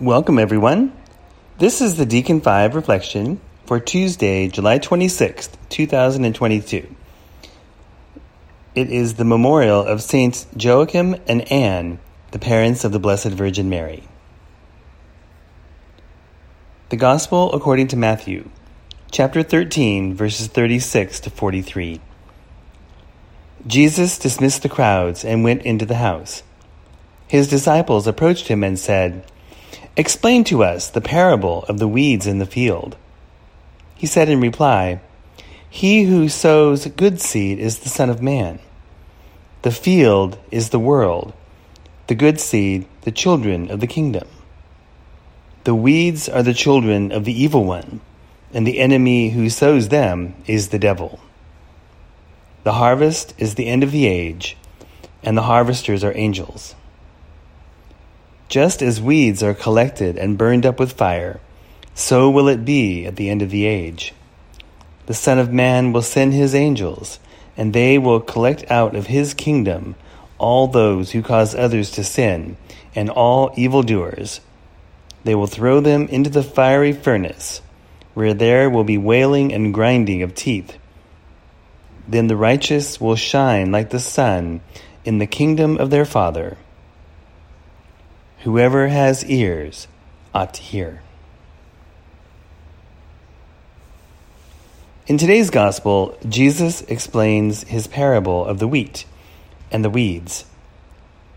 Welcome, everyone. This is the Deacon 5 reflection for Tuesday, July 26th, 2022. It is the memorial of Saints Joachim and Anne, the parents of the Blessed Virgin Mary. The Gospel according to Matthew, chapter 13, verses 36 to 43. Jesus dismissed the crowds and went into the house. His disciples approached him and said, Explain to us the parable of the weeds in the field. He said in reply, He who sows good seed is the Son of Man. The field is the world, the good seed, the children of the kingdom. The weeds are the children of the evil one, and the enemy who sows them is the devil. The harvest is the end of the age, and the harvesters are angels. Just as weeds are collected and burned up with fire, so will it be at the end of the age. The Son of Man will send his angels, and they will collect out of his kingdom all those who cause others to sin, and all evildoers. They will throw them into the fiery furnace, where there will be wailing and grinding of teeth. Then the righteous will shine like the sun in the kingdom of their Father. Whoever has ears ought to hear. In today's gospel, Jesus explains his parable of the wheat and the weeds.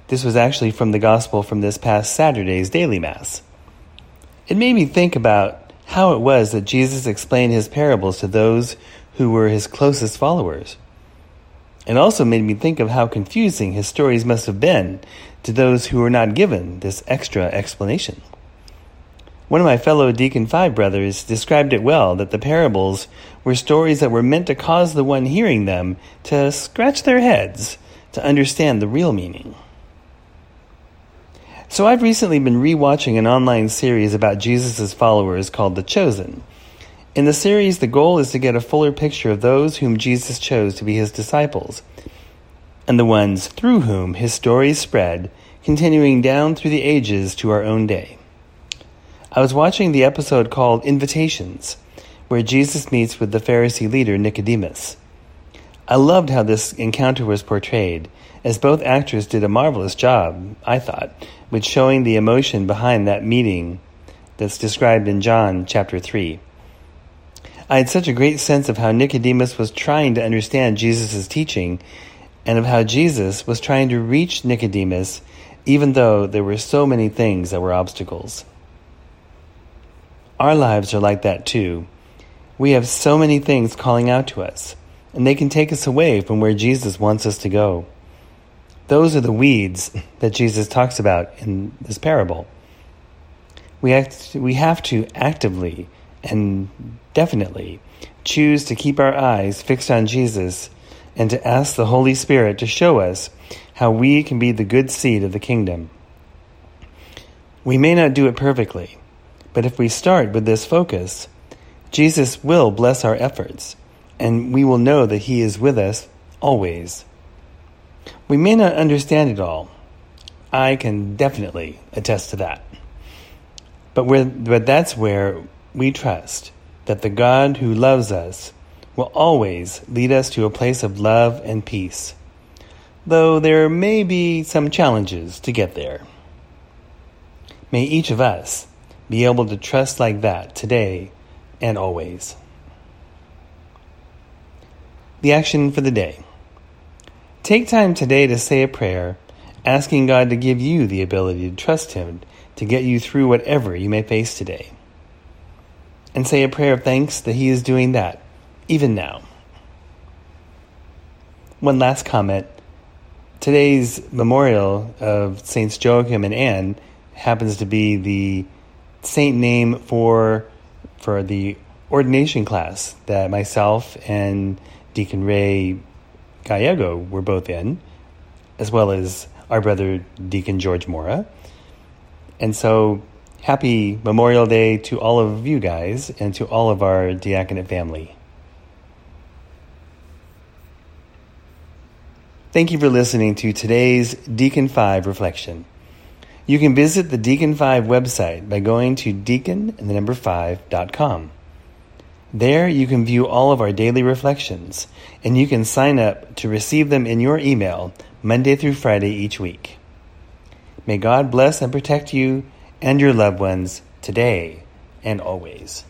This was actually from the gospel from this past Saturday's daily Mass. It made me think about how it was that Jesus explained his parables to those who were his closest followers. It also made me think of how confusing his stories must have been to those who were not given this extra explanation. One of my fellow Deacon 5 brothers described it well that the parables were stories that were meant to cause the one hearing them to scratch their heads to understand the real meaning. So I've recently been rewatching an online series about Jesus' followers called The Chosen. In the series, the goal is to get a fuller picture of those whom Jesus chose to be his disciples and the ones through whom his stories spread, continuing down through the ages to our own day. I was watching the episode called Invitations, where Jesus meets with the Pharisee leader Nicodemus. I loved how this encounter was portrayed, as both actors did a marvelous job, I thought, with showing the emotion behind that meeting that's described in John chapter 3. I had such a great sense of how Nicodemus was trying to understand Jesus' teaching and of how Jesus was trying to reach Nicodemus even though there were so many things that were obstacles. Our lives are like that too. We have so many things calling out to us, and they can take us away from where Jesus wants us to go. Those are the weeds that Jesus talks about in this parable. We we have to actively and definitely choose to keep our eyes fixed on Jesus and to ask the Holy Spirit to show us how we can be the good seed of the kingdom. We may not do it perfectly, but if we start with this focus, Jesus will bless our efforts, and we will know that He is with us always. We may not understand it all. I can definitely attest to that. But, but that's where we trust that the God who loves us will always lead us to a place of love and peace, though there may be some challenges to get there. May each of us be able to trust like that today and always. The action for the day. Take time today to say a prayer, asking God to give you the ability to trust Him to get you through whatever you may face today. And say a prayer of thanks that He is doing that even now. One last comment. Today's memorial of Saints Joachim and Anne happens to be the saint name for for the ordination class that myself and Deacon Ray Gallego were both in, as well as our brother Deacon George Mora. And so, happy Memorial Day to all of you guys and to all of our diaconate family. Thank you for listening to today's Deacon 5 reflection. You can visit the Deacon 5 website by going to deacon and the number 5.com. There you can view all of our daily reflections, and you can sign up to receive them in your email Monday through Friday each week. May God bless and protect you and your loved ones today and always.